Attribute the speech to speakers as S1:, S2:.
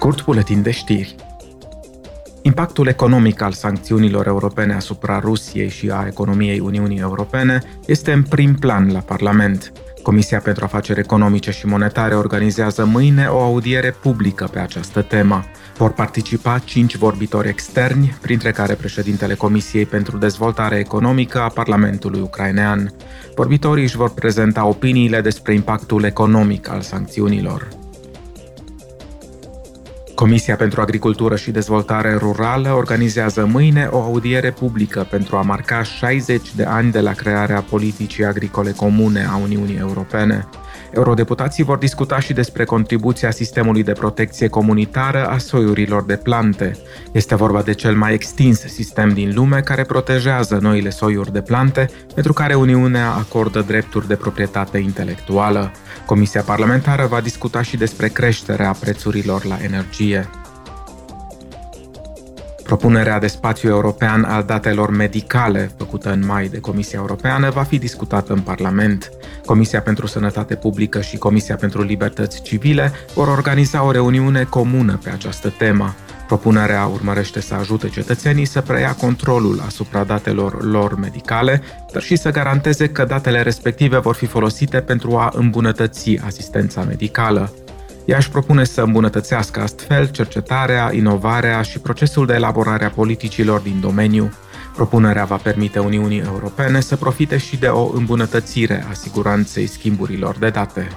S1: Scurt buletin de știri. Impactul economic al sancțiunilor europene asupra Rusiei și a economiei Uniunii Europene este în prim plan la Parlament. Comisia pentru Afaceri Economice și Monetare organizează mâine o audiere publică pe această temă. Vor participa cinci vorbitori externi, printre care președintele Comisiei pentru Dezvoltare Economică a Parlamentului ucrainean. Vorbitorii își vor prezenta opiniile despre impactul economic al sancțiunilor. Comisia pentru Agricultură și Dezvoltare Rurală organizează mâine o audiere publică pentru a marca 60 de ani de la crearea politicii agricole comune a Uniunii Europene. Eurodeputații vor discuta și despre contribuția sistemului de protecție comunitară a soiurilor de plante. Este vorba de cel mai extins sistem din lume care protejează noile soiuri de plante, pentru care Uniunea acordă drepturi de proprietate intelectuală. Comisia parlamentară va discuta și despre creșterea prețurilor la energie. Propunerea de spațiu european al datelor medicale, făcută în mai de Comisia Europeană, va fi discutată în Parlament. Comisia pentru Sănătate Publică și Comisia pentru Libertăți Civile vor organiza o reuniune comună pe această temă. Propunerea urmărește să ajute cetățenii să preia controlul asupra datelor lor medicale, dar și să garanteze că datele respective vor fi folosite pentru a îmbunătăți asistența medicală. Ea își propune să îmbunătățească astfel cercetarea, inovarea și procesul de elaborare a politicilor din domeniu. Propunerea va permite Uniunii Europene să profite și de o îmbunătățire a siguranței schimburilor de date.